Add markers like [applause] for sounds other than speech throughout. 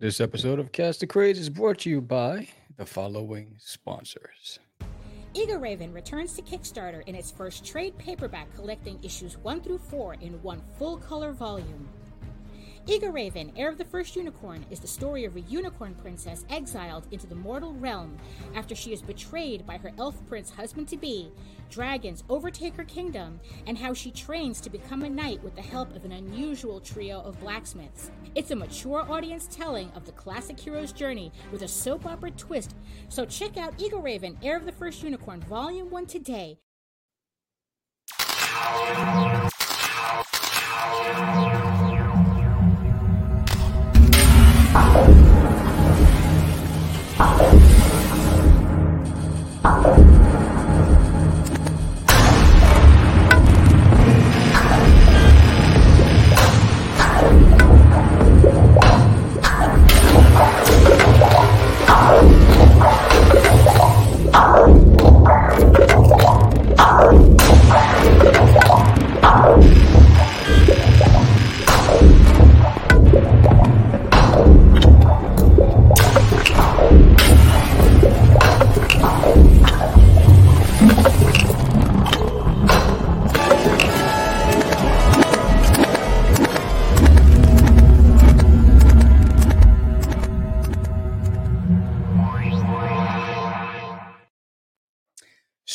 This episode of Catch the Craze is brought to you by the following sponsors. Eager Raven returns to Kickstarter in its first trade paperback, collecting issues 1 through 4 in one full color volume. Eager Raven, heir of the first unicorn, is the story of a unicorn princess exiled into the mortal realm after she is betrayed by her elf prince husband to be. Dragons overtake her kingdom, and how she trains to become a knight with the help of an unusual trio of blacksmiths. It's a mature audience telling of the classic hero's journey with a soap opera twist. So check out Eager Raven, heir of the first unicorn, volume 1 today.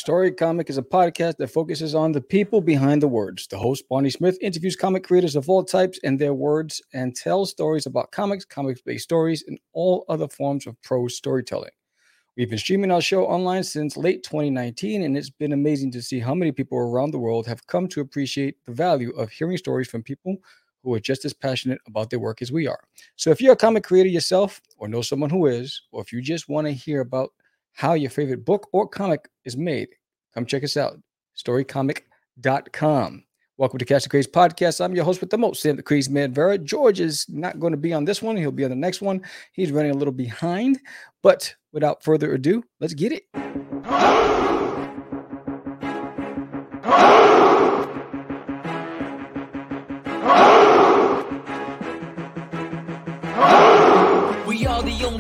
Story Comic is a podcast that focuses on the people behind the words. The host, Bonnie Smith, interviews comic creators of all types and their words and tells stories about comics, comics based stories, and all other forms of prose storytelling. We've been streaming our show online since late 2019, and it's been amazing to see how many people around the world have come to appreciate the value of hearing stories from people who are just as passionate about their work as we are. So if you're a comic creator yourself, or know someone who is, or if you just want to hear about how your favorite book or comic is made, come check us out. Storycomic.com. Welcome to Catch the Craze podcast. I'm your host with the most, Sam the Crazy Man Vera. George is not going to be on this one. He'll be on the next one. He's running a little behind. But without further ado, let's get it.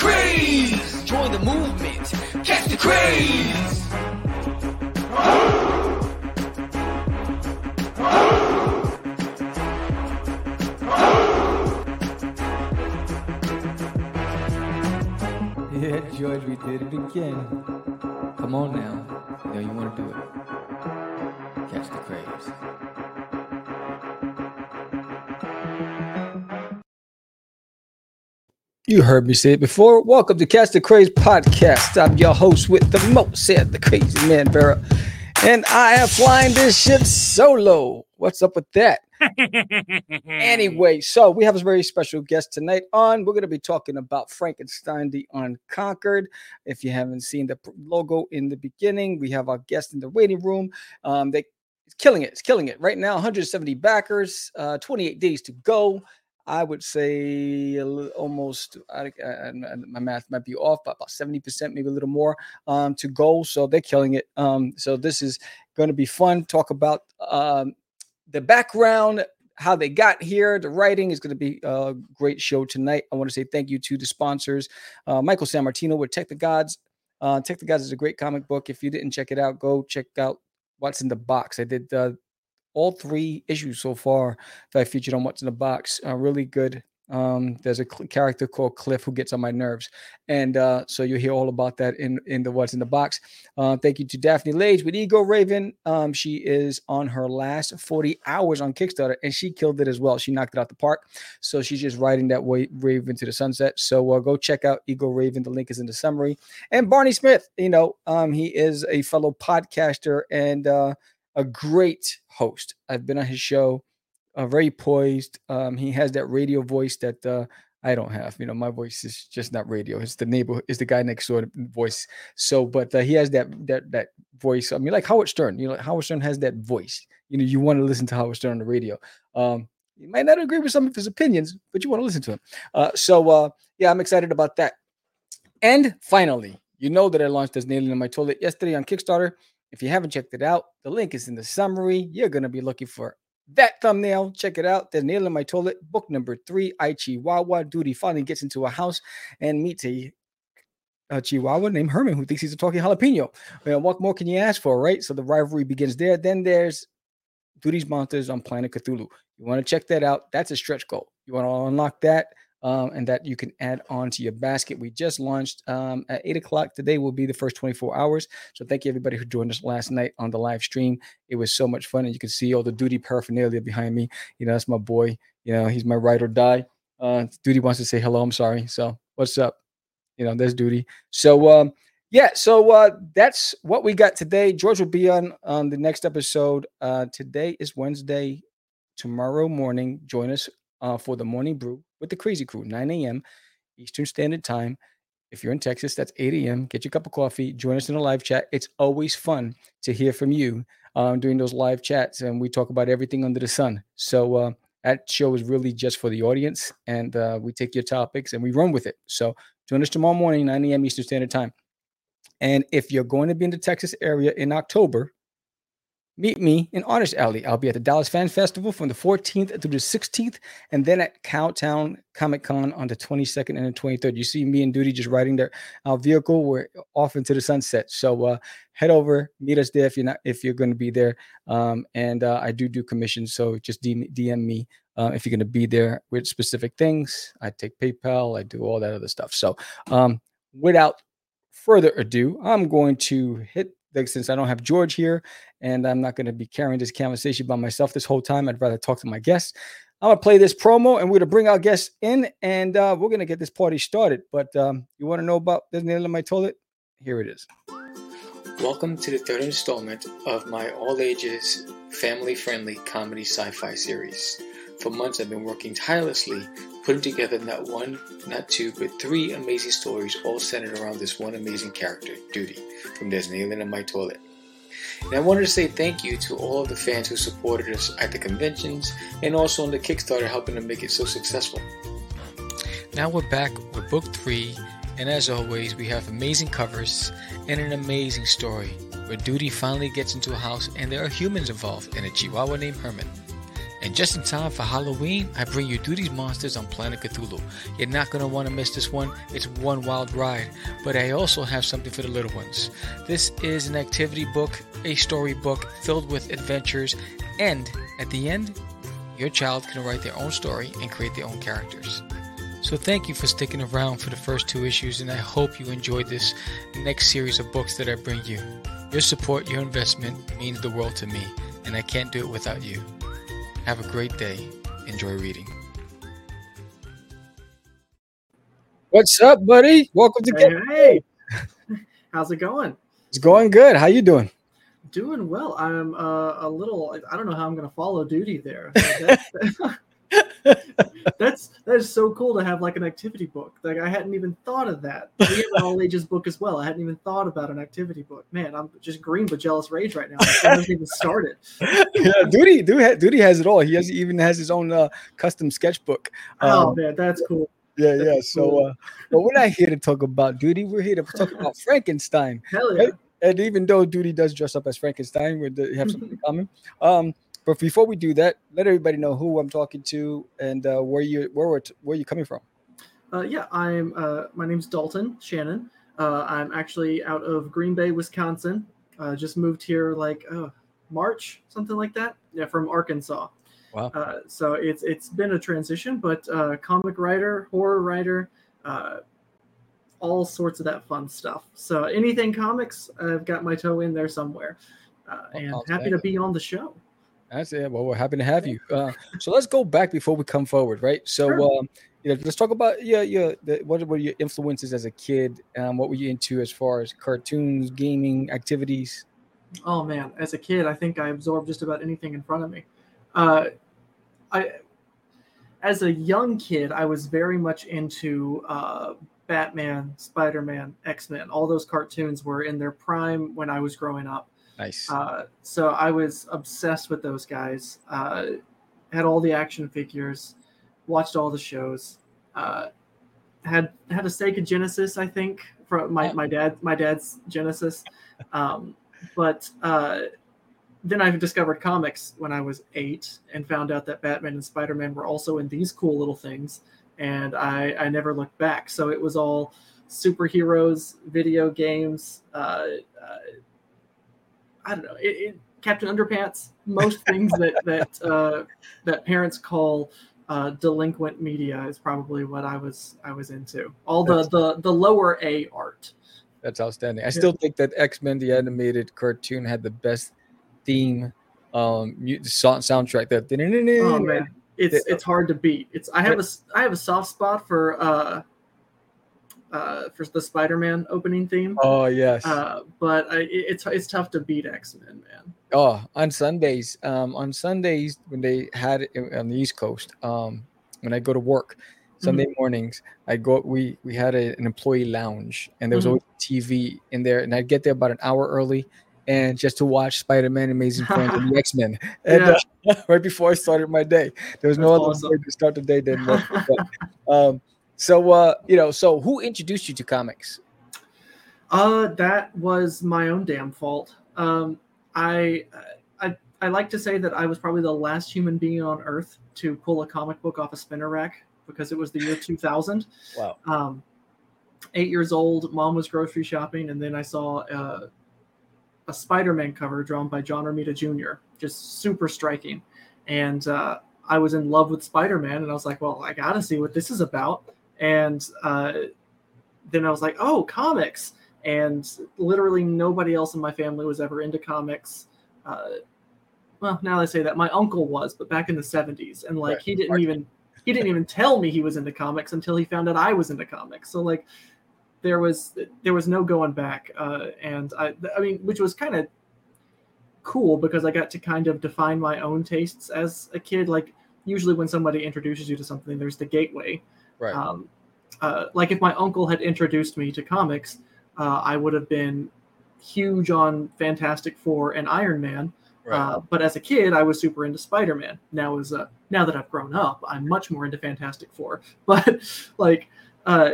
craze. Join the movement, catch the craze. [laughs] Yeah, George, we did it again. Come on now. Know you want to do it. You heard me say it before. Welcome to Catch the Craze podcast. I'm your host with the most, said the crazy man, Vera. And I am flying this ship solo. What's up with that? [laughs] anyway, so we have a very special guest tonight on. We're going to be talking about Frankenstein the Unconquered. If you haven't seen the logo in the beginning, we have our guest in the waiting room. Um, they it's killing it. It's killing it right now. 170 backers, uh, 28 days to go. I would say almost. I, I, my math might be off, but about 70 percent, maybe a little more um, to go. So they're killing it. Um, so this is going to be fun. Talk about um, the background, how they got here, the writing is going to be a great show tonight. I want to say thank you to the sponsors, uh, Michael San Martino with Tech the Gods. Uh, Tech the Gods is a great comic book. If you didn't check it out, go check out what's in the box. I did uh, all three issues so far that I featured on What's in the Box. Uh, really good. Um, there's a cl- character called Cliff who gets on my nerves, and uh, so you'll hear all about that in in the What's in the Box. Uh, thank you to Daphne Lage with Ego Raven. Um, she is on her last 40 hours on Kickstarter, and she killed it as well. She knocked it out the park. So she's just riding that way Raven to the sunset. So uh, go check out Ego Raven. The link is in the summary. And Barney Smith, you know, um, he is a fellow podcaster and uh, a great host. I've been on his show. Uh, very poised. Um, he has that radio voice that uh, I don't have. You know, my voice is just not radio. It's the neighbor, it's the guy next door voice. So, but uh, he has that that that voice. I mean, like Howard Stern. You know, Howard Stern has that voice. You know, you want to listen to Howard Stern on the radio. Um, you might not agree with some of his opinions, but you want to listen to him. Uh, so, uh, yeah, I'm excited about that. And finally, you know that I launched this nailing in my toilet yesterday on Kickstarter. If you haven't checked it out, the link is in the summary. You're going to be looking for that thumbnail. Check it out. The Nail in My Toilet, book number three. I Chihuahua. Duty finally gets into a house and meets a, a Chihuahua named Herman who thinks he's a talking jalapeno. Well, what more can you ask for, right? So the rivalry begins there. Then there's Duty's Monsters on Planet Cthulhu. You want to check that out. That's a stretch goal. You want to unlock that um, and that you can add on to your basket. We just launched um, at eight o'clock today. Will be the first 24 hours. So thank you everybody who joined us last night on the live stream. It was so much fun, and you can see all the duty paraphernalia behind me. You know, that's my boy. You know, he's my ride or die. Uh, duty wants to say hello. I'm sorry. So what's up? You know, there's duty. So um, yeah, so uh, that's what we got today. George will be on on the next episode. Uh, today is Wednesday. Tomorrow morning, join us uh, for the morning brew with the Crazy Crew, 9 a.m. Eastern Standard Time. If you're in Texas, that's 8 a.m. Get your cup of coffee. Join us in a live chat. It's always fun to hear from you um, during those live chats, and we talk about everything under the sun. So uh, that show is really just for the audience, and uh, we take your topics and we run with it. So join us tomorrow morning, 9 a.m. Eastern Standard Time. And if you're going to be in the Texas area in October, Meet me in Artist Alley. I'll be at the Dallas Fan Festival from the 14th through the 16th, and then at Cowtown Comic Con on the 22nd and the 23rd. You see me and Duty just riding their our vehicle. We're off into the sunset. So uh, head over, meet us there if you're not if you're going to be there. Um, and uh, I do do commissions, so just DM, DM me uh, if you're going to be there with specific things. I take PayPal. I do all that other stuff. So um, without further ado, I'm going to hit since I don't have George here and I'm not going to be carrying this conversation by myself this whole time, I'd rather talk to my guests. I'm gonna play this promo and we're gonna bring our guests in and uh, we're gonna get this party started. But um, you want to know about this nail in my toilet? Here it is. Welcome to the third installment of my all ages, family friendly comedy sci fi series. For months, I've been working tirelessly putting together not one, not two, but three amazing stories all centered around this one amazing character, Duty, from There's an in My Toilet. And I wanted to say thank you to all of the fans who supported us at the conventions and also on the Kickstarter helping to make it so successful. Now we're back with book three, and as always, we have amazing covers and an amazing story where Duty finally gets into a house and there are humans involved and a chihuahua named Herman. And just in time for Halloween, I bring you Duty's Monsters on Planet Cthulhu. You're not going to want to miss this one. It's one wild ride. But I also have something for the little ones. This is an activity book, a story book filled with adventures, and at the end, your child can write their own story and create their own characters. So thank you for sticking around for the first two issues, and I hope you enjoyed this next series of books that I bring you. Your support, your investment means the world to me, and I can't do it without you. Have a great day. Enjoy reading. What's up, buddy? Welcome to Hey, hey. [laughs] how's it going? It's going good. How you doing? Doing well. I'm uh, a little. I don't know how I'm going to follow duty there. [laughs] [laughs] [laughs] That's, that's so cool to have like an activity book. Like I hadn't even thought of that. We have an all ages book as well. I hadn't even thought about an activity book. Man, I'm just green with jealous rage right now. I haven't even started. [laughs] yeah, Duty, Duty, Duty has it all. He has even has his own uh, custom sketchbook. Oh Um, man, that's cool. yeah, yeah. that's So, cool. uh, but we're not here to talk about Duty. We're here to talk about [laughs] Frankenstein. Hell yeah. And even though Duty does dress up as Frankenstein, we have something in common. Um, but before we do that, let everybody know who I'm talking to and uh, where you where we're t- where you coming from. Uh, yeah, I'm. Uh, my name's Dalton Shannon. Uh, I'm actually out of Green Bay, Wisconsin. Uh, just moved here like uh, March, something like that. Yeah, from Arkansas. Wow. Uh, so it's it's been a transition, but uh, comic writer, horror writer, uh, all sorts of that fun stuff. So anything comics, I've got my toe in there somewhere, uh, Oh, and happy to be on the show. That's it. Well, we're happy to have you. Uh, so let's go back before we come forward, right? So, Sure. um, you know, let's talk about yeah, yeah. The, what were your influences as a kid? Um, what were you into as far as cartoons, gaming, activities? Oh man, as a kid, I think I absorbed just about anything in front of me. Uh, I as a young kid, I was very much into uh, Batman, Spider Man, X Men. All those cartoons were in their prime when I was growing up. Nice. Uh, so I was obsessed with those guys. Uh, had all the action figures, watched all the shows. Uh, had had a Sega Genesis, I think, from my, my dad my dad's Genesis. Um, but uh, then I discovered comics when I was eight and found out that Batman and Spider Man were also in these cool little things, and I I never looked back. So it was all superheroes, video games. Uh, uh, I don't know. It, it, Captain Underpants, most things that [laughs] that uh, that parents call uh, delinquent media is probably what I was I was into. All the the the lower A art. That's outstanding. I still think that X Men the animated cartoon had the best theme um soundtrack. That oh man, it's it's hard to beat. It's I have a I have a soft spot for uh uh, for the Spider-Man opening theme. Oh yes. Uh, but I, it's it's tough to beat X-Men, man. Oh, on Sundays, um, on Sundays when they had it on the East Coast, um, when I go to work, Sunday mm-hmm. mornings, I go. We we had a, an employee lounge, and there was mm-hmm. always TV in there, and I'd get there about an hour early, and just to watch Spider-Man, Amazing Friends, and the [laughs] X-Men, and yeah. uh, [laughs] right before I started my day, there was no other awesome. way to start the day than. [laughs] But, um, so, uh, you know, so who introduced you to comics? Uh, that was my own damn fault. Um, I, I, I like to say that I was probably the last human being on Earth to pull a comic book off a spinner rack because it was the year [laughs] 2000. Wow. Um, eight years old, mom was grocery shopping, and then I saw uh, a Spider-Man cover drawn by John Romita Jr. Just super striking, and uh, I was in love with Spider-Man, and I was like, well, I gotta see what this is about and uh, then I was like, oh, comics. And literally nobody else in my family was ever into comics. Uh, well, now I say that my uncle was, but back in the 70s, and like right. he didn't even he didn't even tell me he was into comics until he found out I was into comics. So like there was there was no going back, uh, and I I mean, which was kind of cool because I got to kind of define my own tastes as a kid. Like usually when somebody introduces you to something, there's the gateway, Right. Um, uh, like if my uncle had introduced me to comics, uh, I would have been huge on Fantastic Four and Iron Man. Right. Uh, but as a kid, I was super into Spider Man. Now as a, now that I've grown up, I'm much more into Fantastic Four. [laughs] But like, uh,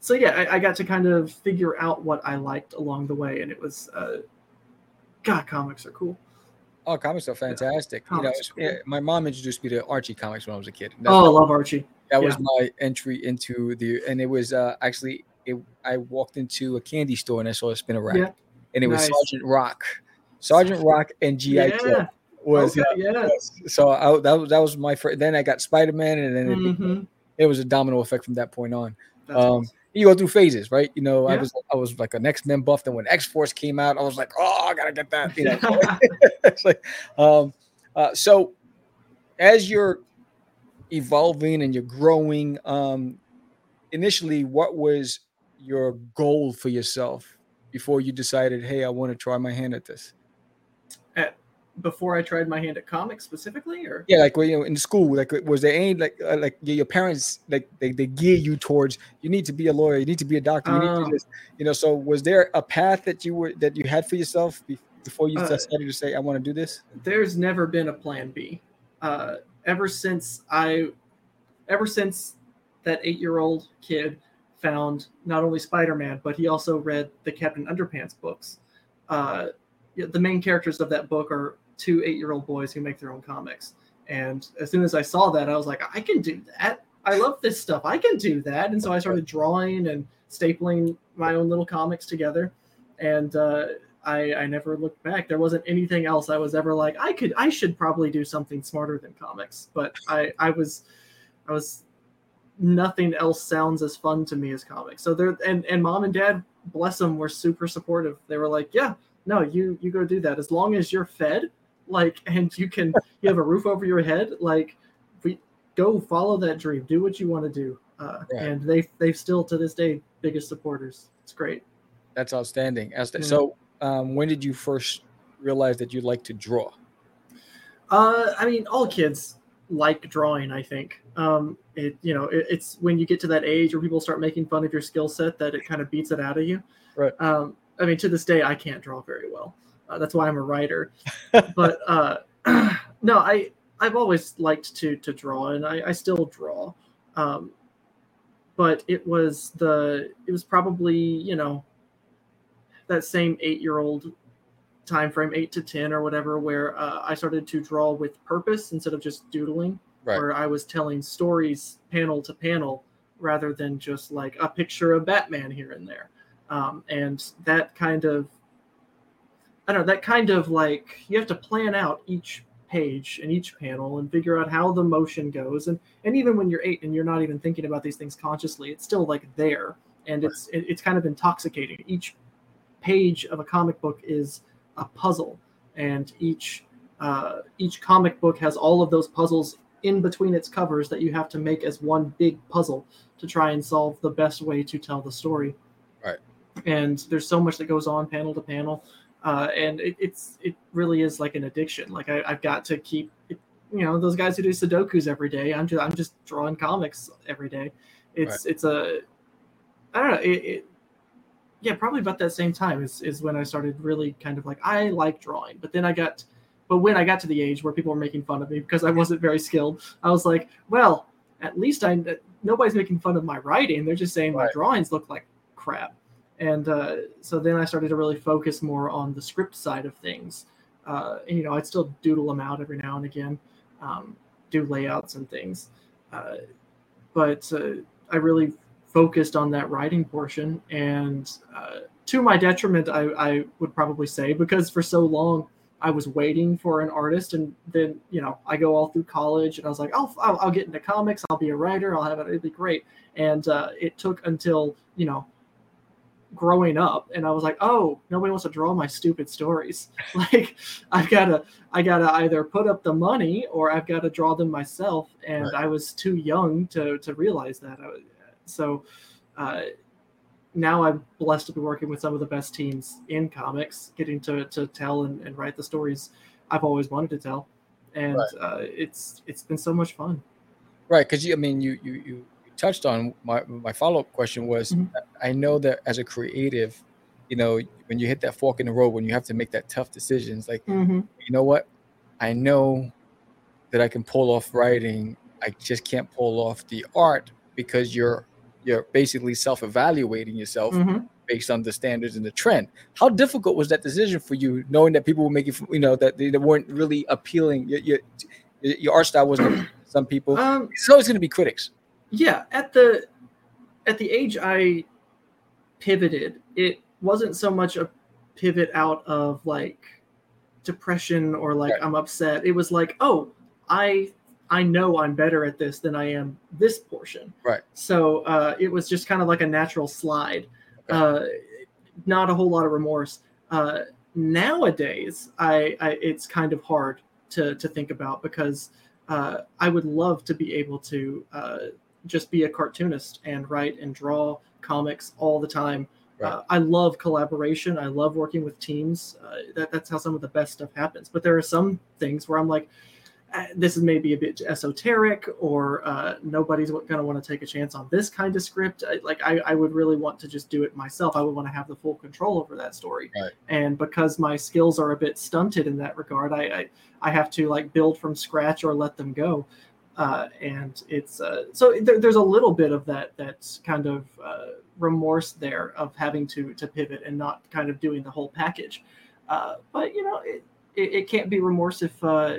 so yeah, I, I, got to kind of figure out what I liked along the way, and it was, uh, God, comics are cool. Oh, comics are fantastic. Yeah, comics you know, cool. my mom introduced me to Archie comics when I was a kid. That's oh, I love Archie. That yeah. was my entry into the, and it was uh, actually, it, I walked into a candy store and I saw a spinner rack, yeah. and it was. Sergeant Rock, Sergeant Rock and GI yeah. Joe was okay, uh, yeah. So I, that was that was my first. Then I got Spider Man, and then mm-hmm. it, it, was a domino effect from that point on. Um, awesome. You go through phases, right? You know, yeah. I was I was like an X Men buff. Then when X Force came out, I was like, oh, I gotta get that. You know, [laughs] [laughs] it's like, um, uh, so as you're evolving and you're growing um initially what was your goal for yourself before you decided hey i want to try my hand at this at before i tried my hand at comics specifically or? Yeah like you know in school like was there any like uh, like your parents like they, they gear you towards you need to be a lawyer you need to be a doctor you need to just oh. you know so was there a path that you were that you had for yourself before you uh, decided to say i want to do this there's never been a plan b. Uh ever since I, ever since that eight-year-old kid found not only Spider-Man, but he also read the Captain Underpants books. Uh, the main characters of that book are two eight-year-old boys who make their own comics. And as soon as I saw that, I was like, I can do that. I love this stuff. I can do that. And so I started drawing and stapling my own little comics together. And uh, I, I never looked back. There wasn't anything else I was ever like, I could, I should probably do something smarter than comics. But I, I was, I was, nothing else sounds as fun to me as comics. So there, and and mom and dad, bless them, were super supportive. They were like, yeah, no, you you go do that as long as you're fed, like, [laughs] and you can, you have a roof over your head, like, we go follow that dream, do what you want to do. Uh, yeah. And they they've still to this day biggest supporters. It's great. That's outstanding. So um, when did you first realize that you like to draw? Uh, I mean, all kids like drawing. I think um, it you know it, it's when you get to that age where people start making fun of your skill set that it kind of beats it out of you. Right. Um, I mean, to this day, I can't draw very well. Uh, that's why I'm a writer. [laughs] but uh, [clears throat] no, I I've always liked to to draw, and I, I still draw. Um, but it was the it was probably you know that same eight year old time frame, eight to ten or whatever, where uh, I started to draw with purpose instead of just doodling, Right. where I was telling stories panel to panel rather than just like a picture of Batman here and there. Um, and that kind of, I don't know, that kind of like you have to plan out each page and each panel and figure out how the motion goes. And and even when you're eight and you're not even thinking about these things consciously, it's still like there, and it's it, it's kind of intoxicating. Each page of a comic book is a puzzle, and each uh, each comic book has all of those puzzles in between its covers that you have to make as one big puzzle to try and solve the best way to tell the story. Right. And there's so much that goes on panel to panel, uh, and it, it's it really is like an addiction. Like I, I've got to keep, it, you know, those guys who do Sudokus every day. I'm just I'm just drawing comics every day. It's it's a I don't know. It, it yeah, probably about that same time is is when I started really kind of like I like drawing, but then I got but when I got to the age where people were making fun of me because I wasn't very skilled, I was like, well, at least I nobody's making fun of my writing. They're just saying my drawings look like crap. And uh, so then I started to really focus more on the script side of things. Uh, and you know, I'd still doodle them out every now and again, um, do layouts and things. Uh, but uh, I really focused on that writing portion, and uh, to my detriment, I, I would probably say because for so long I was waiting for an artist, and then you know I go all through college, and I was like, oh, I'll, I'll get into comics, I'll be a writer, I'll have it, it'll be great. And uh, it took until you know growing up and i was like oh nobody wants to draw my stupid stories. [laughs] Like i've got to i got to either put up the money or i've got to draw them myself. And Right. i was too young to to realize that. I, so uh, now i'm blessed to be working with some of the best teams in comics getting to to tell and, and write the stories i've always wanted to tell and Right. uh, it's it's been so much fun Right, because you, I mean, you you you touched on my my follow up question was, Mhm. I know that as a creative, you know, when you hit that fork in the road, when you have to make that tough decisions, like mm-hmm. you know what, I know that I can pull off writing, I just can't pull off the art because you're you're basically self evaluating yourself Mm-hmm. based on the standards and the trend. How difficult was that decision for you, knowing that people were making, you know, that they, they weren't really appealing? Your, your your art style wasn't some people. um, It's always going to be critics. yeah at the at the age i pivoted it wasn't so much a pivot out of like depression or like Right. i'm upset it was like oh i i know i'm better at this than i am this portion Right. so uh it was just kind of like a natural slide Okay. uh not a whole lot of remorse uh nowadays I, I it's kind of hard to to think about because uh i would love to be able to uh just be a cartoonist and write and draw comics all the time. Right. Uh, I love collaboration. I love working with teams. Uh, that, that's how some of the best stuff happens. But there are some things where I'm like, this is maybe a bit esoteric, or uh, nobody's going to want to take a chance on this kind of script. I, like, I, I would really want to just do it myself. I would want to have the full control over that story. Right. And because my skills are a bit stunted in that regard, I, I, I have to like build from scratch or let them go uh, and it's uh, so there, there's a little bit of that that's kind of uh, remorse there of having to to pivot and not kind of doing the whole package. Uh, but you know, it, it, it can't be remorse if uh,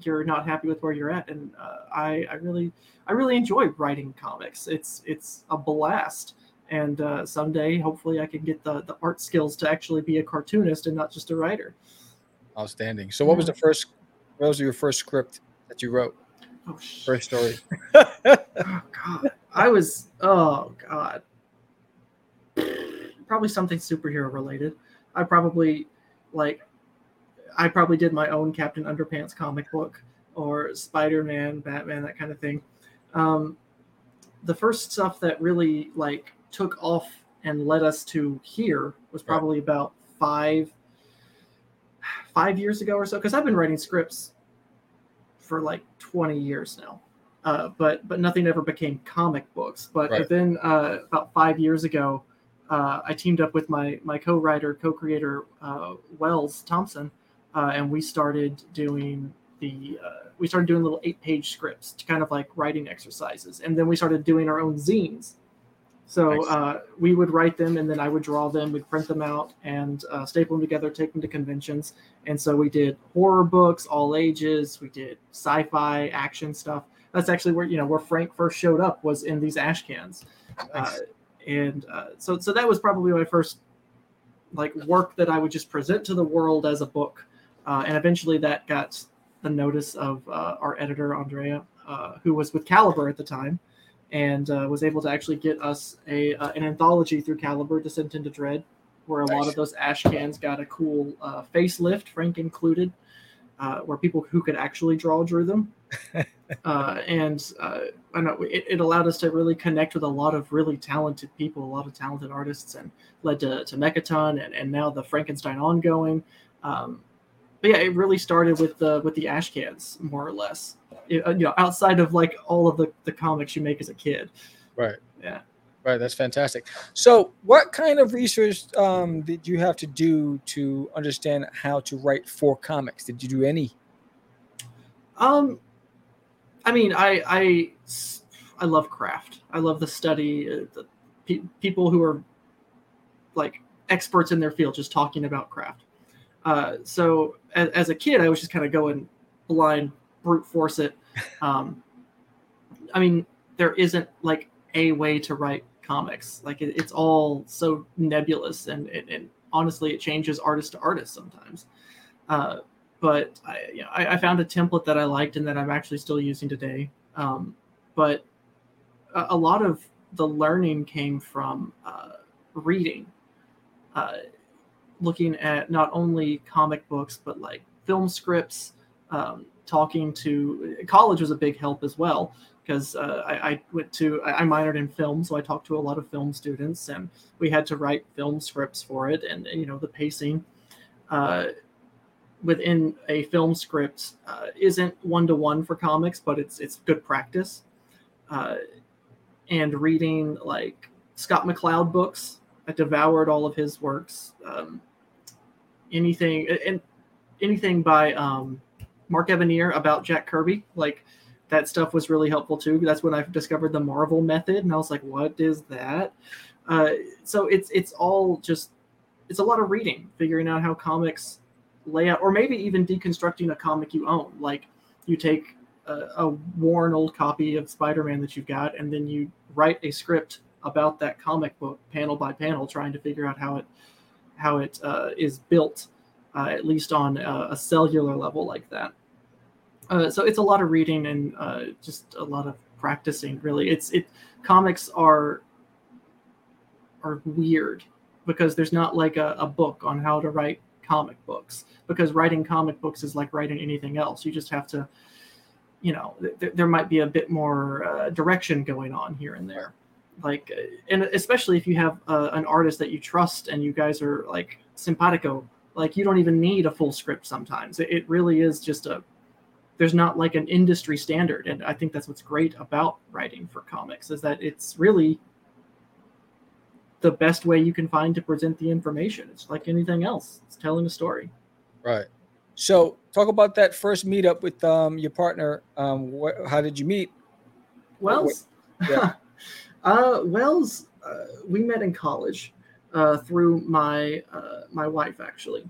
you're not happy with where you're at. And uh, I I really I really enjoy writing comics. It's it's a blast. And uh, someday, hopefully, I can get the, the art skills to actually be a cartoonist and not just a writer. Outstanding. So, what was the first? What was your first script that you wrote? Oh, First story. [laughs] oh god i was oh god probably something superhero related i probably like i probably did my own captain underpants comic book or spider-man batman that kind of thing um, the first stuff that really like took off and led us to here was Right. probably about five five years ago or so because i've been writing scripts for like 20 years now. Uh, but but nothing ever became comic books. But Right. within uh, about five years ago, uh, I teamed up with my my co-writer, co-creator uh, Wells Thompson, uh, and we started doing the uh, we started doing little eight-page scripts to kind of like writing exercises, and then we started doing our own zines. So uh, we would write them, and then I would draw them. We'd print them out and uh, staple them together, take them to conventions. And so we did horror books, all ages. We did sci-fi, action stuff. That's actually where you know where Frank first showed up was in these ash cans, uh, and uh, so so that was probably my first like work that I would just present to the world as a book, uh, and eventually that got the notice of uh, our editor Andrea, uh, who was with Caliber at the time, and uh, was able to actually get us a uh, an anthology through Caliber, Descent into Dread, where a lot of those ash cans got a cool uh, facelift, Frank included, uh, where people who could actually draw drew them. [laughs] uh, and uh, I know it, it allowed us to really connect with a lot of really talented people, a lot of talented artists, and led to, to Mechaton and, and now the Frankenstein ongoing. Um, but yeah, it really started with the with the ash cans, more or less. It- uh, you know, outside of like all of the, the comics you make as a kid. Right. Yeah. Right. That's fantastic. So, what kind of research um, did you have to do to understand how to write for comics? Did you do any? Um, I mean, I I I love craft. I love the study. uh, The pe- people who are like experts in their field, just talking about craft. Uh, so as, as a kid, I was just kind of going blind, brute force it. [laughs] Um, I mean, there isn't like a way to write comics. Like it, it's all so nebulous, and, and and honestly, it changes artist to artist sometimes. Uh, but I, you know, I, I found a template that I liked and that I'm actually still using today. Um, but a, a lot of the learning came from uh, reading, uh, looking at not only comic books but like film scripts. Um, talking to college was a big help as well because uh, I, I went to I minored in film, so I talked to a lot of film students, and we had to write film scripts for it, and, and, you know the pacing. Uh, within a film script uh, isn't one to one for comics, but it's it's good practice. Uh, and reading like Scott McCloud books, I devoured all of his works. Um, anything and anything by um, Mark Evanier about Jack Kirby, like that stuff was really helpful too. That's when I discovered the Marvel method, and I was like, "What is that?" Uh, so it's it's all just it's a lot of reading, figuring out how comics layout, or maybe even deconstructing a comic you own. Like you take a, a worn old copy of Spider-Man that you've got, and then you write a script about that comic book panel by panel, trying to figure out how it how it uh, is built, uh, at least on a, a cellular level like that. Uh, so it's a lot of reading and uh, just a lot of practicing. Really, it's it. Comics are are weird because there's not like a, a book on how to write comic books because writing comic books is like writing anything else you just have to you know th- there might be a bit more uh, direction going on here and there like uh, and especially if you have uh, an artist that you trust and you guys are like simpatico like you don't even need a full script sometimes it, it really is just a there's not like an industry standard and i think that's what's great about writing for comics is that it's really the best way you can find to present the information it's like anything else it's telling a story Right. So, talk about that first meetup with um, your partner. Um, wh- how did you meet? Wells. Yeah. [laughs] uh, Wells, uh, we met in college uh, through my uh, my wife actually.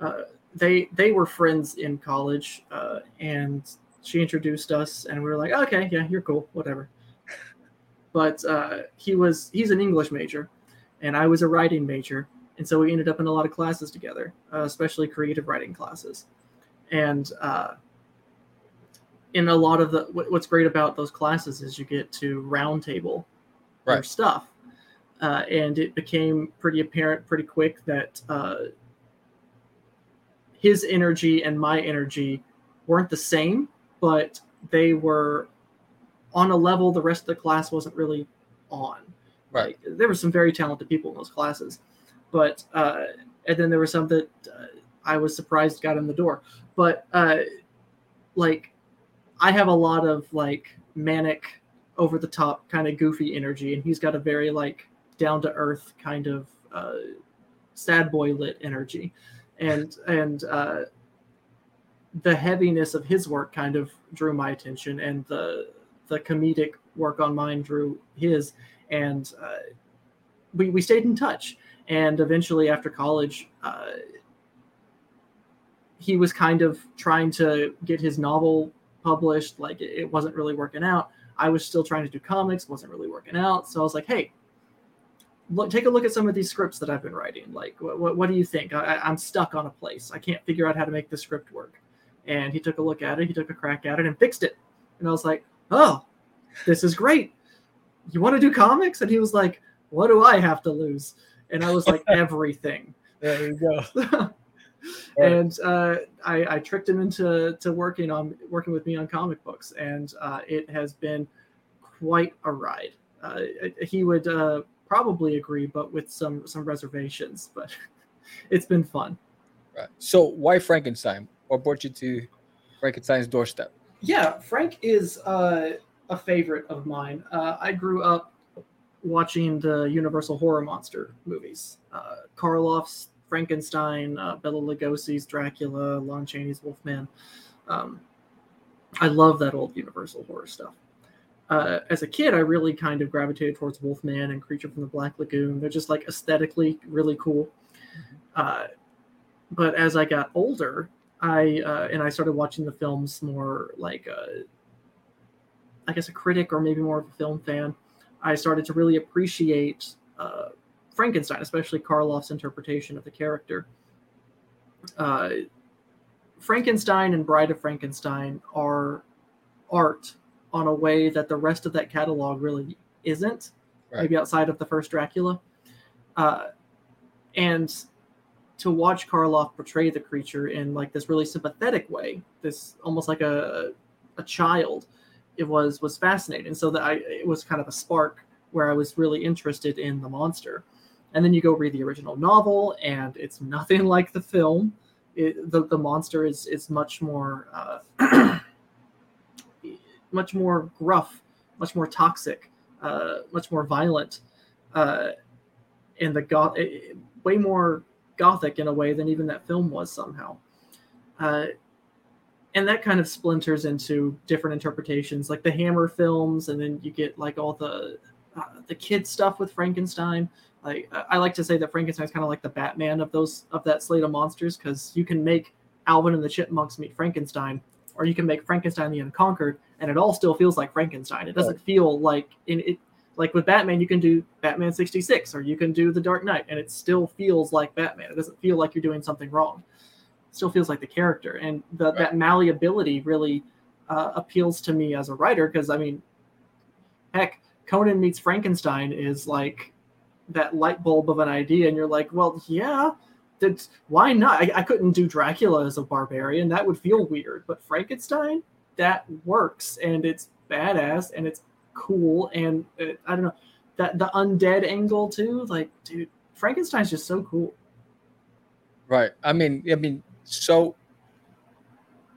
Uh, they they were friends in college, uh, and she introduced us, and we were like, okay, yeah, you're cool, whatever. [laughs] But he was he's an English major, and I was a writing major, and so we ended up in a lot of classes together, especially creative writing classes, and. In a lot of the what, what's great about those classes is you get to roundtable Right. stuff uh, and it became pretty apparent pretty quick that uh, his energy and my energy weren't the same but they were on a level the rest of the class wasn't really on Right. like, there were some very talented people in those classes but uh, and then there were some that uh, i was surprised got in the door but uh, like I have a lot of like manic, over the top, kind of goofy energy, and he's got a very like down to earth kind of uh, sad boy lit energy, and and uh, the heaviness of his work kind of drew my attention, and the the comedic work on mine drew his, and uh, we we stayed in touch, and eventually after college. Uh, he was kind of trying to get his novel published. Like it, it wasn't really working out. I was still trying to do comics, wasn't really working out. So I was like, hey, look, take a look at some of these scripts that I've been writing. Like, what, what, what do you think? I, I'm stuck on a place. I can't figure out how to make the script work. And he took a look at it. He took a crack at it and fixed it. And I was like, oh, this is great. You want to do comics? And he was like, what do I have to lose? And I was like, [laughs] everything. There you go. [laughs] and uh, I, I, tricked him into to working on working with me on comic books, and uh, it has been quite a ride. Uh, he would uh, probably agree, but with some some reservations. But [laughs] it's been fun. Right. So why Frankenstein? What brought you to Frankenstein's doorstep? Yeah, Frank is uh, a favorite of mine. Uh, I grew up watching the Universal horror monster movies. Karloff's Frankenstein, uh, Bela Lugosi's Dracula, Lon Chaney's Wolfman. Um, I love that old Universal horror stuff. Uh, as a kid, I really kind of gravitated towards Wolfman and Creature from the Black Lagoon. They're just like aesthetically really cool. Mm-hmm. Uh, but as I got older, I uh, and I started watching the films more like a, uh, I guess a critic or maybe more of a film fan. I started to really appreciate uh, Frankenstein, especially Karloff's interpretation of the character. Uh, Frankenstein and Bride of Frankenstein are art on a way that the rest of that catalog really isn't, right. maybe outside of the first Dracula. Uh, and to watch Karloff portray the creature in like this really sympathetic way, this almost like a a child, it was was fascinating. So that I it was kind of a spark where I was really interested in the monster and then you go read the original novel and it's nothing [laughs] like the film. It, the, the monster is is much more uh, [clears throat] much more gruff much more toxic uh, much more violent uh, and the goth way more gothic in a way than even that film was somehow. Uh, and that kind of splinters into different interpretations like the hammer films and then you get like all the uh, the kid stuff with frankenstein like I like to say that Frankenstein's kind of like the Batman of those of that slate of monsters because you can make Alvin and the Chipmunks meet Frankenstein, or you can make Frankenstein the Unconquered, and it all still feels like Frankenstein. It doesn't feel like in it like with Batman you can do Batman 66 or you can do The Dark Knight, and it still feels like Batman. It doesn't feel like you're doing something wrong. It still feels like the character, and the, right. that malleability really uh, appeals to me as a writer because I mean, heck, Conan meets Frankenstein is like that light bulb of an idea and you're like well yeah that's why not? I, I couldn't do dracula as a barbarian. That would feel weird. But frankenstein that works and it's badass and it's cool and it, i don't know that the undead angle too like dude frankenstein's just so cool. Right. I mean i mean so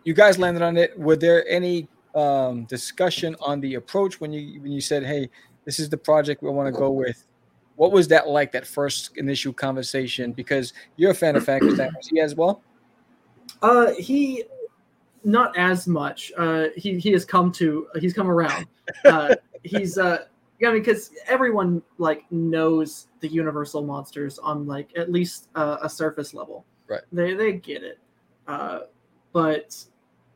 you guys landed on it. Were there any um discussion on the approach when you when you said hey this is the project we want to go with what was that like? That first initial conversation? Because you're a fan of Frankenstein, was he as well? Uh, he not as much. Uh, he he has come to he's come around. Uh, [laughs] he's uh, yeah, I mean, because everyone like knows the Universal monsters on like at least uh, a surface level. Right. They they get it. Uh, but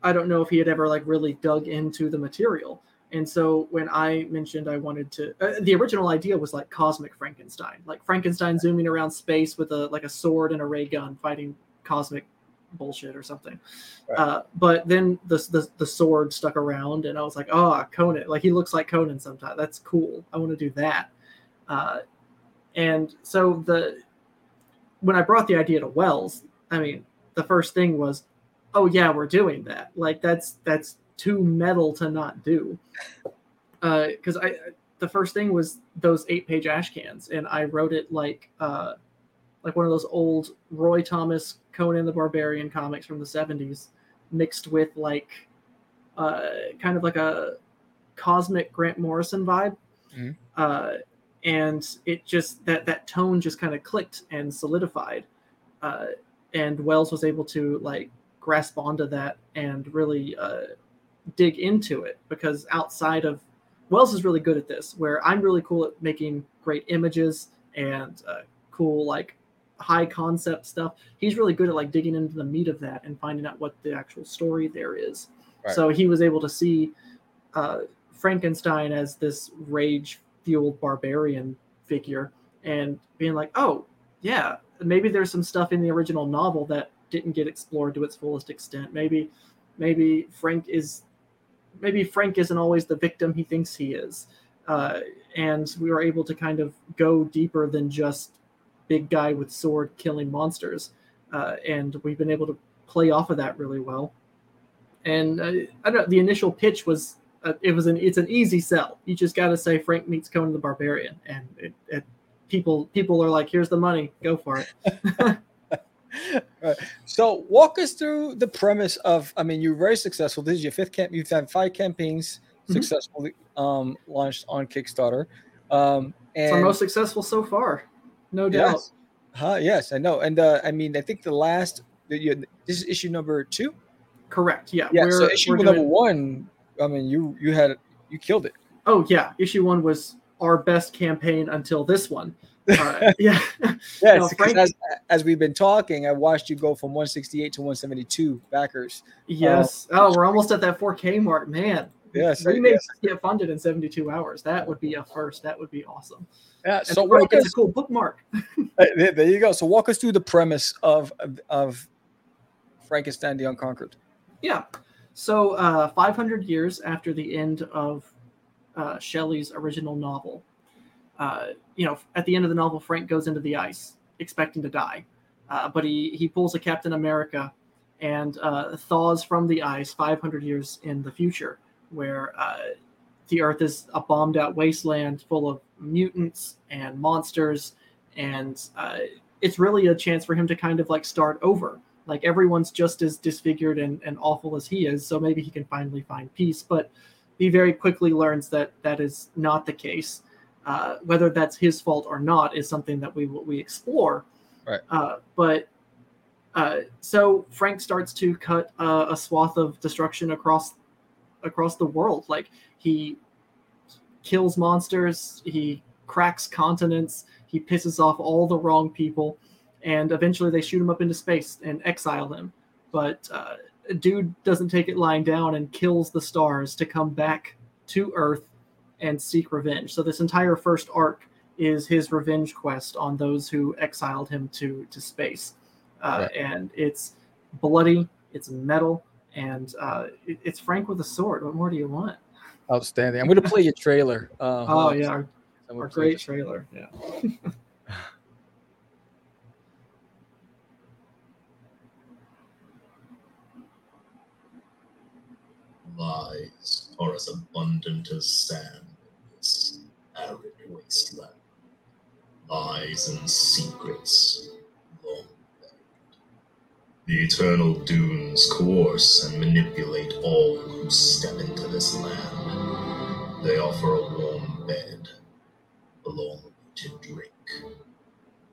I don't know if he had ever like really dug into the material. And so when I mentioned I wanted to, uh, the original idea was like cosmic Frankenstein, like Frankenstein zooming around space with a like a sword and a ray gun fighting cosmic bullshit or something. Right. Uh, but then the, the, the sword stuck around, and I was like, oh, Conan, like he looks like Conan sometimes. That's cool. I want to do that. Uh, and so the when I brought the idea to Wells, I mean, the first thing was, oh yeah, we're doing that. Like that's that's too metal to not do. Because uh, I the first thing was those eight page ash cans, and I wrote it like uh, like one of those old Roy Thomas Conan the Barbarian comics from the seventies, mixed with like uh, kind of like a cosmic Grant Morrison vibe. Mhm. Uh, and it just that that tone just kind of clicked and solidified. Uh, and Wells was able to like grasp onto that and really uh, dig into it because outside of Wells is really good at this, where I'm really cool at making great images and uh, cool like high concept stuff. He's really good at like digging into the meat of that and finding out what the actual story there is. Right. So he was able to see uh, Frankenstein as this rage fueled barbarian figure and being like, oh, yeah, maybe there's some stuff in the original novel that didn't get explored to its fullest extent. Maybe, maybe Frank is, maybe Frank isn't always the victim he thinks he is. Uh, and we were able to kind of go deeper than just big guy with sword killing monsters. Uh, and we've been able to play off of that really well. And uh, I don't know, the initial pitch was uh, it was an it's an easy sell. You just got to say Frank meets Conan the Barbarian, and it, it people people are like, here's the money, go for it. [laughs] Right. So walk us through the premise of. I mean, you're very successful. This is your fifth camp. You've had five campaigns Mhm. successfully um, launched on Kickstarter. Um, and It's our most successful so far, no doubt. yes, huh, yes, I know. And uh, I mean, I think the last this is issue number two. Correct. Yeah. Yeah. so issue number doing- one. I mean, you you had you killed it. Oh yeah, issue one was our best campaign until this one. [laughs] Yeah. Yes, No, Frank- as, as we've been talking, I watched you go from 168 to 172 backers. yes. oh, we're almost at that 4K mark, man. Yes, Remakes get funded in 72 hours. That would be a first. That would be awesome. Yeah. And So walk us, a cool bookmark. [laughs] there there you go. So walk us through the premise of of, of Frankenstein the Unconquered. Yeah. So, uh, 500 years after the end of uh, Shelley's original novel, uh, you know, at the end of the novel, Frank goes into the ice expecting to die, uh, but he he pulls a Captain America and uh, thaws from the ice 500 years in the future, where uh, the Earth is a bombed out wasteland full of mutants and monsters, and uh, it's really a chance for him to kind of like start over. Like everyone's just as disfigured and, and awful as he is so maybe he can finally find peace. But he very quickly learns that that is not the case uh, whether that's his fault or not is something that we we explore Right. uh, but uh, so frank starts to cut uh, a swath of destruction across across the world like he kills monsters he cracks continents he pisses off all the wrong people and eventually they shoot him up into space and exile him. But uh, dude doesn't take it lying down and kills the stars to come back to Earth and seek revenge. So this entire first arc is his revenge quest on those who exiled him to to space, uh, Right. and it's bloody, it's metal, and uh, it- it's Frank with a sword. What more do you want? Outstanding. I'm going to play your trailer. Uh, [laughs] Oh yeah, our, I'm our great this. trailer. Yeah. [laughs] Lies are as abundant as sand in this arid wasteland. Lies and secrets long buried. The eternal dunes coerce and manipulate all who step into this land. They offer a warm bed, a long to drink,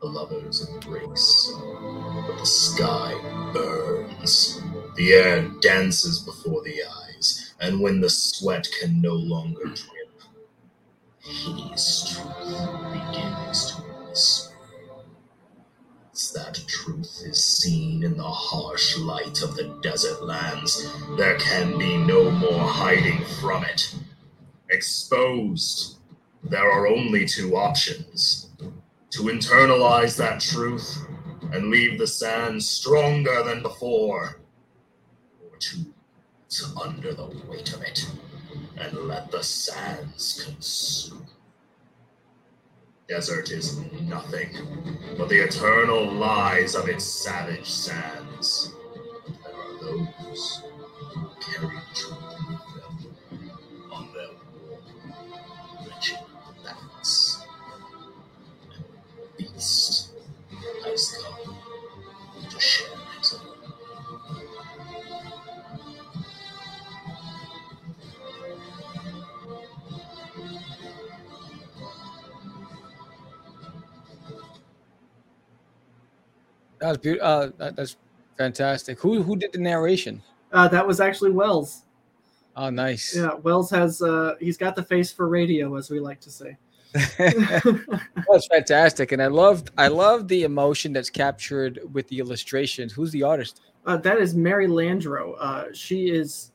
a lover's embrace. But the sky burns, the air dances before the eyes, and when the sweat can no longer drip, hideous truth begins to whisper. That truth is seen in the harsh light of the desert lands, there can be no more hiding from it. Exposed, there are only two options to internalize that truth and leave the sand stronger than before, or to under the weight of it and let the sands consume. Desert is nothing but the eternal lies of its savage sands. There are those who carry truth That was beautiful. Uh, that, that's fantastic. Who who did the narration? Uh, that was actually Wells. Oh, nice. Yeah, Wells has uh, he's got the face for radio, as we like to say. [laughs] that's fantastic, and I loved I love the emotion that's captured with the illustrations. Who's the artist? Uh, that is Mary Landro. Uh, she is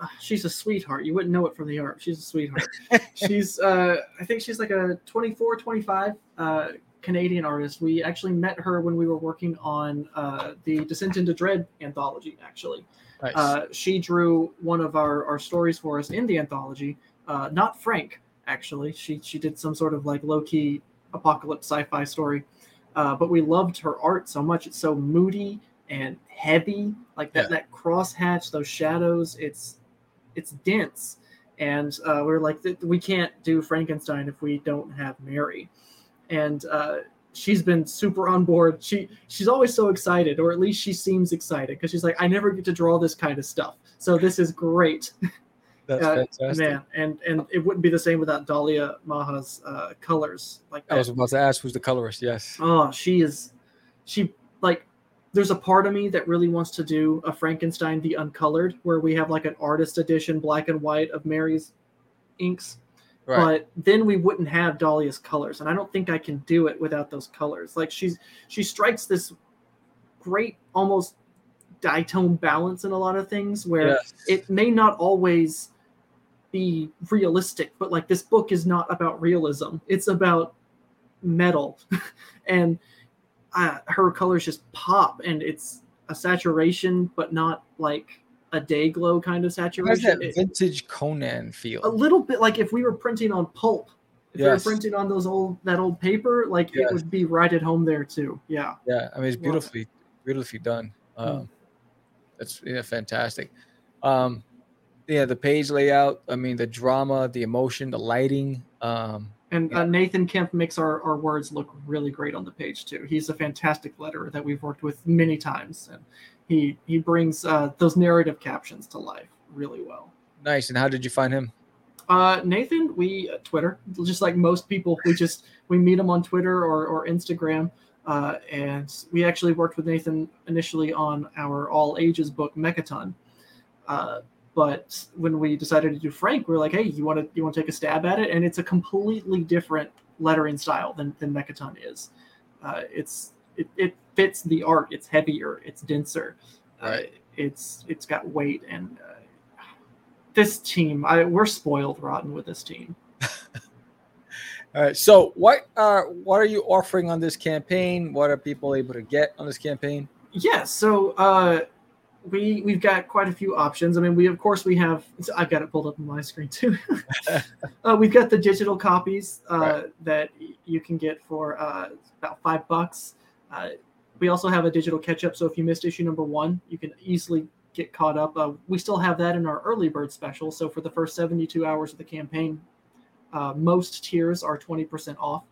uh, she's a sweetheart. You wouldn't know it from the art. She's a sweetheart. [laughs] she's uh, I think she's like a 24, 25 uh, Canadian artist. We actually met her when we were working on uh, the Descent into Dread anthology. Actually, nice. uh, she drew one of our, our stories for us in the anthology. Uh, not Frank, actually. She she did some sort of like low key apocalypse sci-fi story. Uh, but we loved her art so much. It's so moody and heavy, like that yeah. that crosshatch, those shadows. It's it's dense, and uh, we're like we can't do Frankenstein if we don't have Mary and uh, she's been super on board. She she's always so excited, or at least she seems excited because she's like, I never get to draw this kind of stuff, so this is great. [laughs] That's uh, fantastic, man. And and it wouldn't be the same without Dahlia Maha's uh, colors. Like that. I was about to ask, who's the colorist? Yes. Oh, she is. She like. There's a part of me that really wants to do a Frankenstein the uncolored, where we have like an artist edition, black and white of Mary's inks Right. But then we wouldn't have Dahlia's colors, and I don't think I can do it without those colors. Like she's she strikes this great almost duotone balance in a lot of things where yes. it may not always be realistic, but like this book is not about realism. It's about metal, [laughs] and uh, her colors just pop, and it's a saturation, but not like a day glow kind of saturation. that vintage Conan feel. A little bit like if we were printing on pulp. If yes. we were printing on those old that old paper, like yes. it would be right at home there too. Yeah. Yeah. I mean it's beautifully beautifully done. Hmm. Um, that's yeah, fantastic. Um, yeah, the page layout, I mean the drama, the emotion, the lighting. Um, and uh, Nathan Kemp makes our, our words look really great on the page too. He's a fantastic letterer that we've worked with many times, and he he brings uh, those narrative captions to life really well. Nice. And how did you find him? Uh, Nathan, we uh, Twitter, just like most people, we just we meet him on Twitter or, or Instagram. Uh, and we actually worked with Nathan initially on our all ages book Mechaton. Uh, but when we decided to do Frank, we are like, hey, you want to you want to take a stab at it? And it's a completely different lettering style than than Mechaton is. Uh, it's it, it fits the art. It's heavier. It's denser. Uh, right. Uh, it's it's got weight and uh, this team. I we're spoiled rotten with this team. [laughs] All right. So what are what are you offering on this campaign? What are people able to get on this campaign? Yes. Yeah, so uh, we we've got quite a few options. I mean, we of course we have. I've got it pulled up on my screen too. [laughs] [laughs] uh, we've got the digital copies uh, right. that you can get for uh, about five bucks. Uh, we also have a digital catch up, so if you missed issue number one, you can easily get caught up. Uh, we still have that in our early bird special. So for the first 72 hours of the campaign, uh, most tiers are 20% off.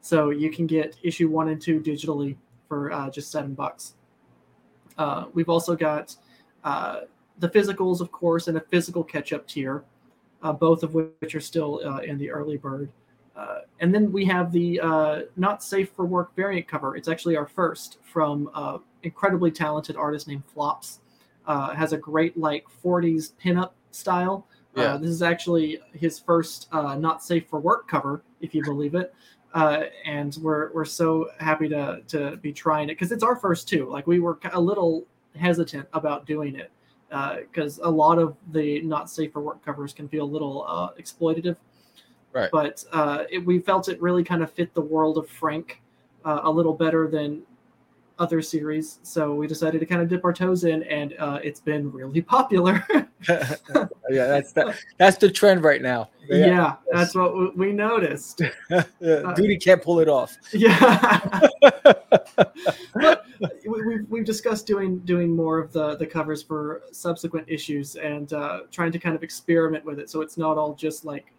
So you can get issue one and two digitally for uh, just seven bucks. Uh, we've also got uh, the physicals, of course, and a physical catch up tier, both of which are still in the early bird. Uh, and then we have the uh, Not Safe for Work variant cover. It's actually our first from uh, incredibly talented artist named Flops. Uh, has a great like 40s pinup style. Uh, yeah. this is actually his first uh, Not Safe for Work cover, if you believe it. and we're we're so happy to to be trying it because it's our first too. Like we were a little hesitant about doing it because a lot of the Not Safe for Work covers can feel a little exploitative Right. But uh, it, we felt it really kind of fit the world of Frank uh, a little better than other series. So we decided to kind of dip our toes in, and uh, it's been really popular. [laughs] yeah, that's the, that's the trend right now. Yeah, yeah that's what we noticed. [laughs] uh, Duty can't pull it off. [laughs] Yeah. we, have we've discussed doing doing more of the the covers for subsequent issues and uh, trying to kind of experiment with it, so it's not all just like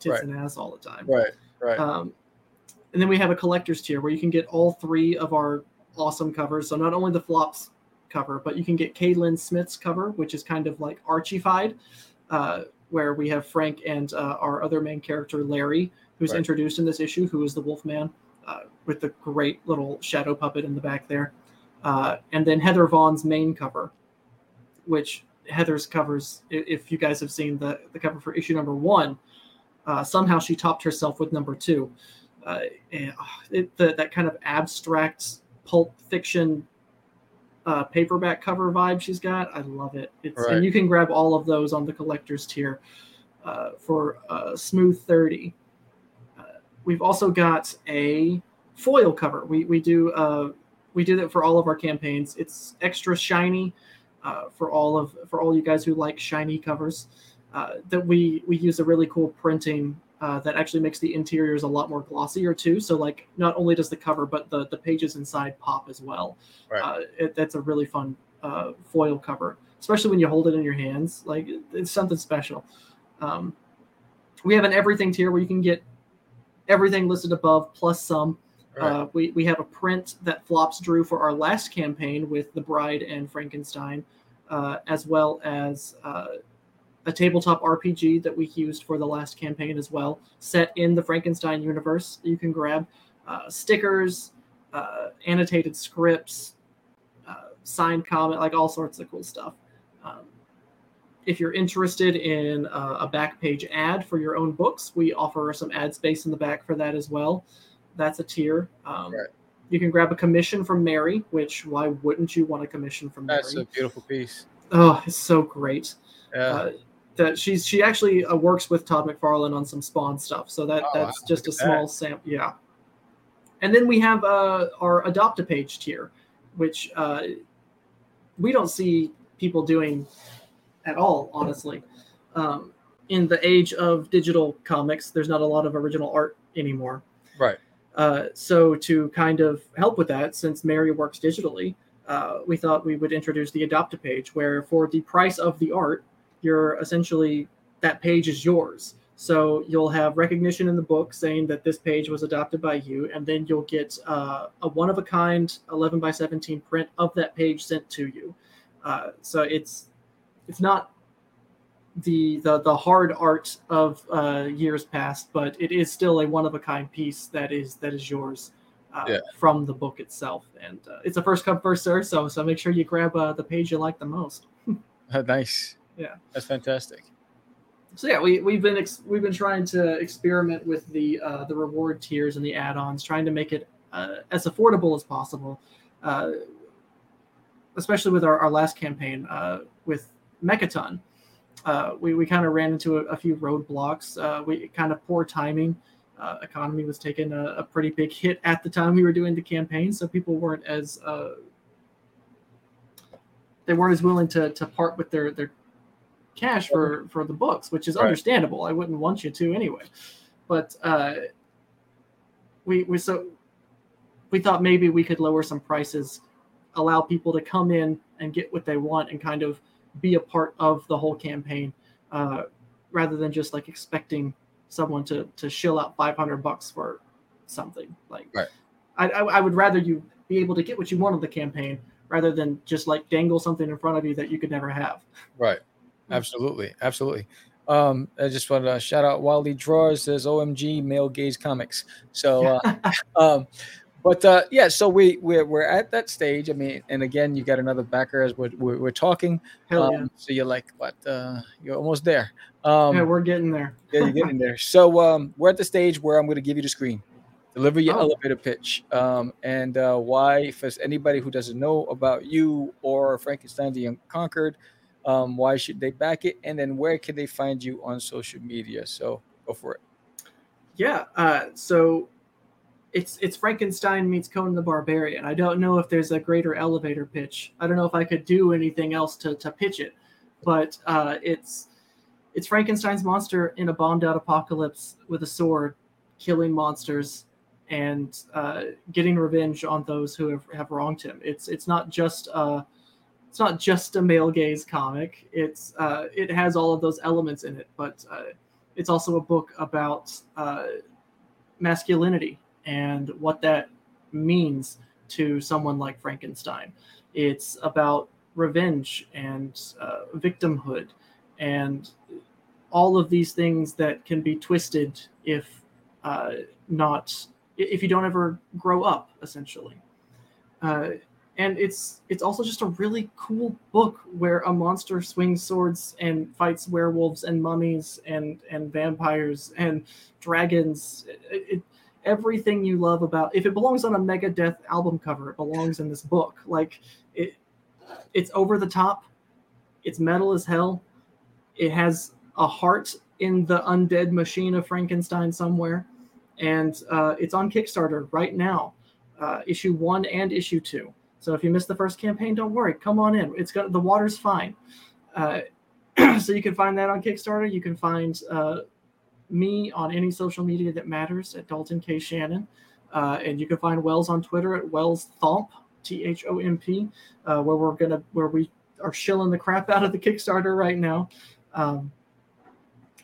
tits right. and ass all the time. Right, right. Um, and then we have a collector's tier where you can get all three of our awesome covers. So not only the flops cover, but you can get Kaylin Smith's cover, which is kind of like Archie-fied, uh, where we have Frank and uh, our other main character Larry, who's right. introduced in this issue, who is the Wolfman, uh, with the great little shadow puppet in the back there. uh, and then Heather Vaughn's main cover, which Heather's covers. If you guys have seen the the cover for issue number one, uh, somehow she topped herself with number two. Uh, and, uh, it, the, that kind of abstract pulp fiction uh, paperback cover vibe she's got. I love it. It's right. and you can grab all of those on the collector's tier uh, for uh, smooth thirty. Uh, we've also got a foil cover. We we do uh, we do that for all of our campaigns. It's extra shiny uh, for all of for all you guys who like shiny covers. That we we use a really cool printing uh, that actually makes the interiors a lot more glossier too. So like not only does the cover, but the the pages inside pop as well. Right. Uh, it, that's a really fun uh, foil cover, especially when you hold it in your hands. Like it's something special. Um, we have an everything tier where you can get everything listed above plus some. Right. Uh, we, we have a print that Flops drew for our last campaign with the Bride and Frankenstein, uh, as well as uh, a tabletop RPG that we used for the last campaign as well, set in the Frankenstein universe. You can grab uh, stickers, uh, annotated scripts, uh, signed comic, like all sorts of cool stuff. Um, if you're interested in uh, a back page ad for your own books, we offer some ad space in the back for that as well. That's a tier. Um, right. You can grab a commission from Mary, which why wouldn't you want a commission from Mary? That's a beautiful piece. Oh, it's so great. Yeah. Uh, that she's she actually uh, works with Todd McFarlane on some Spawn stuff. So that oh, that's just a small sample. Yeah. And then we have uh, our adopt a page tier, which uh, we don't see people doing at all, honestly. Um, in the age of digital comics, there's not a lot of original art anymore. Right. Uh, so to kind of help with that, since Mary works digitally, uh, we thought we would introduce the adopt a page, where for the price of the art, you're essentially that page is yours. So you'll have recognition in the book saying that this page was adopted by you, and then you'll get uh, a one of a kind 11 by 17 print of that page sent to you. Uh, so it's it's not the the the hard art of uh, years past, but it is still a one of a kind piece that is that is yours. Uh, yeah. From the book itself, and uh, it's a first come first serve. So, so make sure you grab uh, the page you like the most. [laughs] [laughs] nice. Yeah, that's fantastic. So yeah, we we've been ex- we've been trying to experiment with the uh, the reward tiers and the add-ons, trying to make it uh, as affordable as possible. Uh, especially with our, our last campaign uh, with Mechaton, uh, we we kind of ran into a, a few roadblocks. Uh, we kind of poor timing. Uh, economy was taking a, a, pretty big hit at the time we were doing the campaign, so people weren't as uh, they weren't as willing to to part with their their cash for for the books, which is right. understandable. I wouldn't want you to anyway. But uh, we we so we thought maybe we could lower some prices, allow people to come in and get what they want, and kind of be a part of the whole campaign, uh, rather than just like expecting someone to to shill out 500 bucks for something. Like, right. I, I, I would rather you be able to get what you want of the campaign rather than just like dangle something in front of you that you could never have. Right. Absolutely, absolutely. Um, I just want to shout out Wildly Draws says OMG male gaze comics. So, uh, [laughs] um, but uh, yeah, so we we're, we're at that stage. I mean, and again, you got another backer as we're, we're, we're talking. Um, yeah. So you're like, what? Uh, you're almost there. Um, yeah, we're getting there. yeah, you're getting there. So um, we're at the stage where I'm going to give you the screen. Deliver your oh. elevator pitch, um, and uh, why? For anybody who doesn't know about you or Frankenstein the Unconquered, um, why should they back it? And then where can they find you on social media? So go for it. Yeah. Uh, so it's it's Frankenstein meets Conan the Barbarian. I don't know if there's a greater elevator pitch. I don't know if I could do anything else to, to pitch it, but uh, it's it's Frankenstein's monster in a bombed out apocalypse with a sword, killing monsters and uh, getting revenge on those who have, have wronged him. It's it's not just uh, it's not just a male gaze comic. It's uh, it has all of those elements in it, but uh, it's also a book about uh, masculinity and what that means to someone like Frankenstein. It's about revenge and uh, victimhood and all of these things that can be twisted if uh, not if you don't ever grow up essentially uh, and it's it's also just a really cool book where a monster swings swords and fights werewolves and mummies and and vampires and dragons. It, it, everything you love about if it belongs on a Megadeth album cover, it belongs in this book. Like it, it's over the top. It's metal as hell. It has a heart in the undead machine of Frankenstein somewhere, and uh, it's on Kickstarter right now, uh, issue one and issue two. So if you missed the first campaign, don't worry. Come on in. It's got the water's fine. Uh, [clears throat] so you can find that on Kickstarter. You can find uh, me on any social media that matters at Dalton K Shannon, uh, and you can find Wells on Twitter at Wells Thomp T H O M P, uh, where we're gonna where we are shilling the crap out of the Kickstarter right now. Um,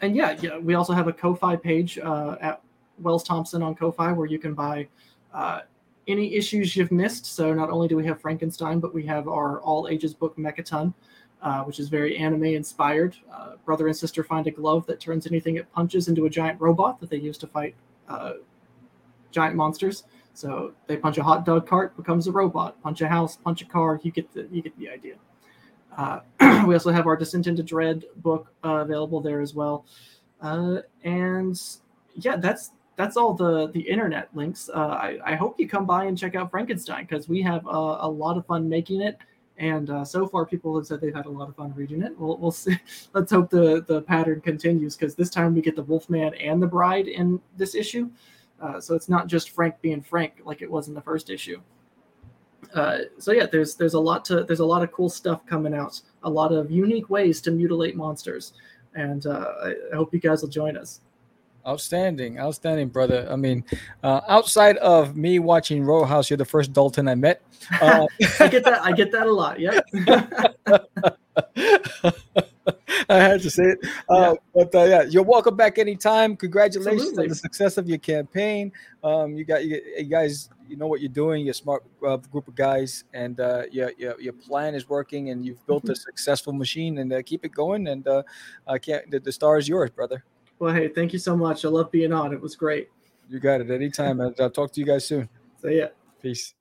and yeah, yeah, we also have a Ko-fi page uh, at Wells Thompson on Ko-fi where you can buy uh, any issues you've missed. So not only do we have Frankenstein, but we have our all ages book Mechaton, uh, which is very anime inspired. Uh, brother and sister find a glove that turns anything it punches into a giant robot that they use to fight uh, giant monsters. So they punch a hot dog cart, becomes a robot. Punch a house, punch a car. You get the you get the idea. Uh, [clears throat] we also have our Descent into Dread book available there as well. Uh, and yeah, that's that's all the the internet links. Uh, I, I hope you come by and check out Frankenstein because we have uh, a lot of fun making it, and uh, so far people have said they've had a lot of fun reading it. We'll, we'll see. [laughs] Let's hope the the pattern continues because this time we get the Wolfman and the Bride in this issue, uh, so it's not just Frank being Frank like it was in the first issue. Uh, so yeah, there's there's a lot to there's a lot of cool stuff coming out, a lot of unique ways to mutilate monsters, and I hope you guys will join us. Outstanding, outstanding, brother. I mean, uh, outside of me watching Road House, you're the first Dalton I met. Uh, [laughs] I get that. I get that a lot. Yeah. [laughs] I had to say it. Uh, yeah. But uh, yeah, you're welcome back anytime. Congratulations Absolutely. on the success of your campaign. Um, you got you, you, guys. You know what you're doing. You're a smart uh, group of guys, and uh, your, your your plan is working, and you've built a mm-hmm. successful machine. And uh, keep it going. And uh, I can't. The, the star is yours, brother. Well, hey, thank you so much. I love being on. It was great. You got it. Anytime. I'll talk to you guys soon. So yeah. Peace.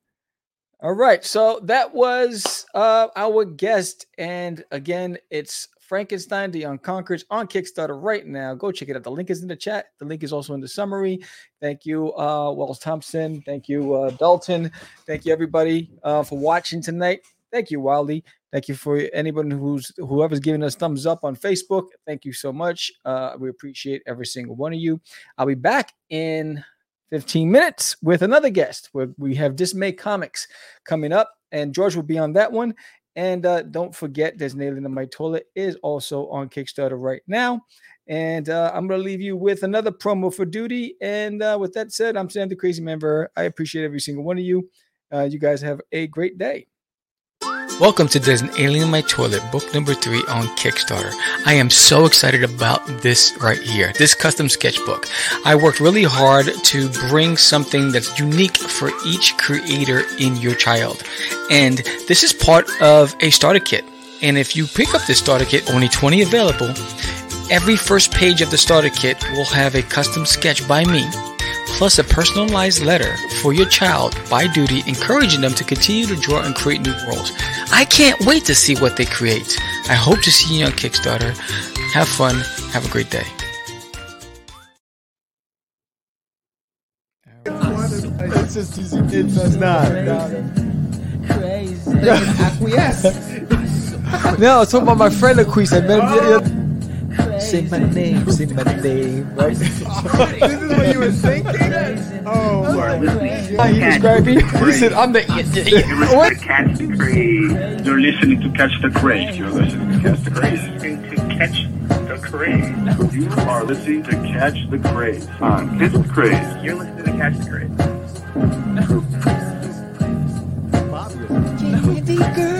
All right. So that was uh, our guest. And again, it's Frankenstein, The Unconquered on Kickstarter right now. Go check it out. The link is in the chat. The link is also in the summary. Thank you, uh, Wells Thompson. Thank you, uh, Dalton. Thank you, everybody, uh, for watching tonight. Thank you, Wildy. Thank you for anyone who's whoever's giving us thumbs up on Facebook. Thank you so much. Uh, we appreciate every single one of you. I'll be back in 15 minutes with another guest. Where we have Dismay Comics coming up, and George will be on that one. And uh, don't forget, there's an Alien in My Toilet is also on Kickstarter right now. And uh, I'm going to leave you with another promo for duty. And uh, with that said, I'm Sam the Crazy Member. I appreciate every single one of you. Uh, you guys have a great day. Welcome to There's an Alien in My Toilet, book number three on Kickstarter. I am so excited about this right here, this custom sketchbook. I worked really hard to bring something that's unique for each creator in your child. And this is part of a starter kit. And if you pick up this starter kit, only 20 available, every first page of the starter kit will have a custom sketch by me plus a personalized letter for your child by duty, encouraging them to continue to draw and create new worlds. I can't wait to see what they create. I hope to see you on Kickstarter. Have fun. Have a great day. It's just it's not. Crazy. [laughs] Acquiesce. [laughs] no, I was talking about my friend Acquiesce. I met oh. him. Say my name, say my name. Right? this is what you were thinking? Oh, my He described me. He said, I'm the. [laughs] You're listening to Catch the Craze. You're listening to Catch the Craze. You're listening to Catch the Craze. to Catch the Craze. You are listening to Catch the Craze on Catch the Craze. You're listening to Catch the Craze. Candy girl.